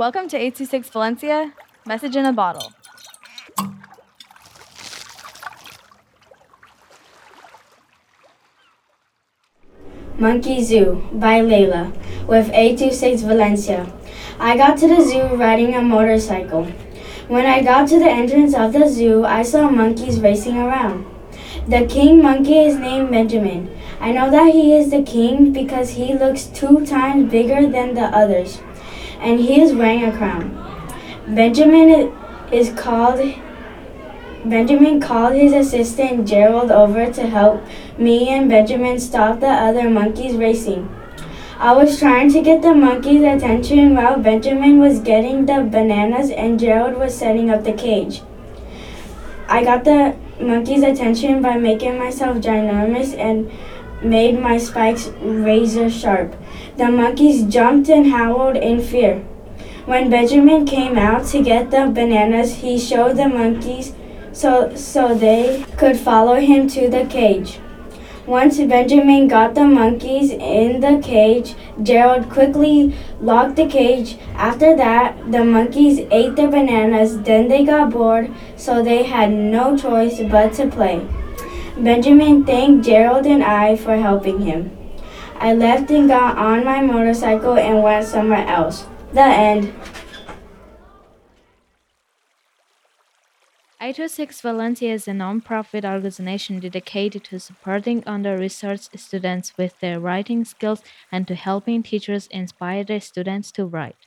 Welcome to 826 Valencia, message in a bottle. Monkey Zoo by Leilah with 826 Valencia. I got to the zoo riding a motorcycle. When I got to the entrance of the zoo, I saw monkeys racing around. The king monkey is named Benjamin. I know that he is the king because he looks two times bigger than the others, and he is wearing a crown. Benjamin is called Benjamin called his assistant Gerald over to help me and Benjamin stop the other monkeys racing. I was trying to get the monkeys' attention while Benjamin was getting the bananas and Gerald was setting up the cage. I got the monkeys' attention by making myself ginormous and made my spikes razor sharp. The monkeys jumped and howled in fear. When Benjamin came out to get the bananas, he showed the monkeys so, so they could follow him to the cage. Once Benjamin got the monkeys in the cage, Gerald quickly locked the cage. After that, the monkeys ate the bananas, then they got bored, so they had no choice but to play. Benjamin thanked Gerald and I for helping him. I left and got on my motorcycle and went somewhere else. The end. 826 Valencia is a non-profit organization dedicated to supporting under-researched students with their writing skills and to helping teachers inspire their students to write.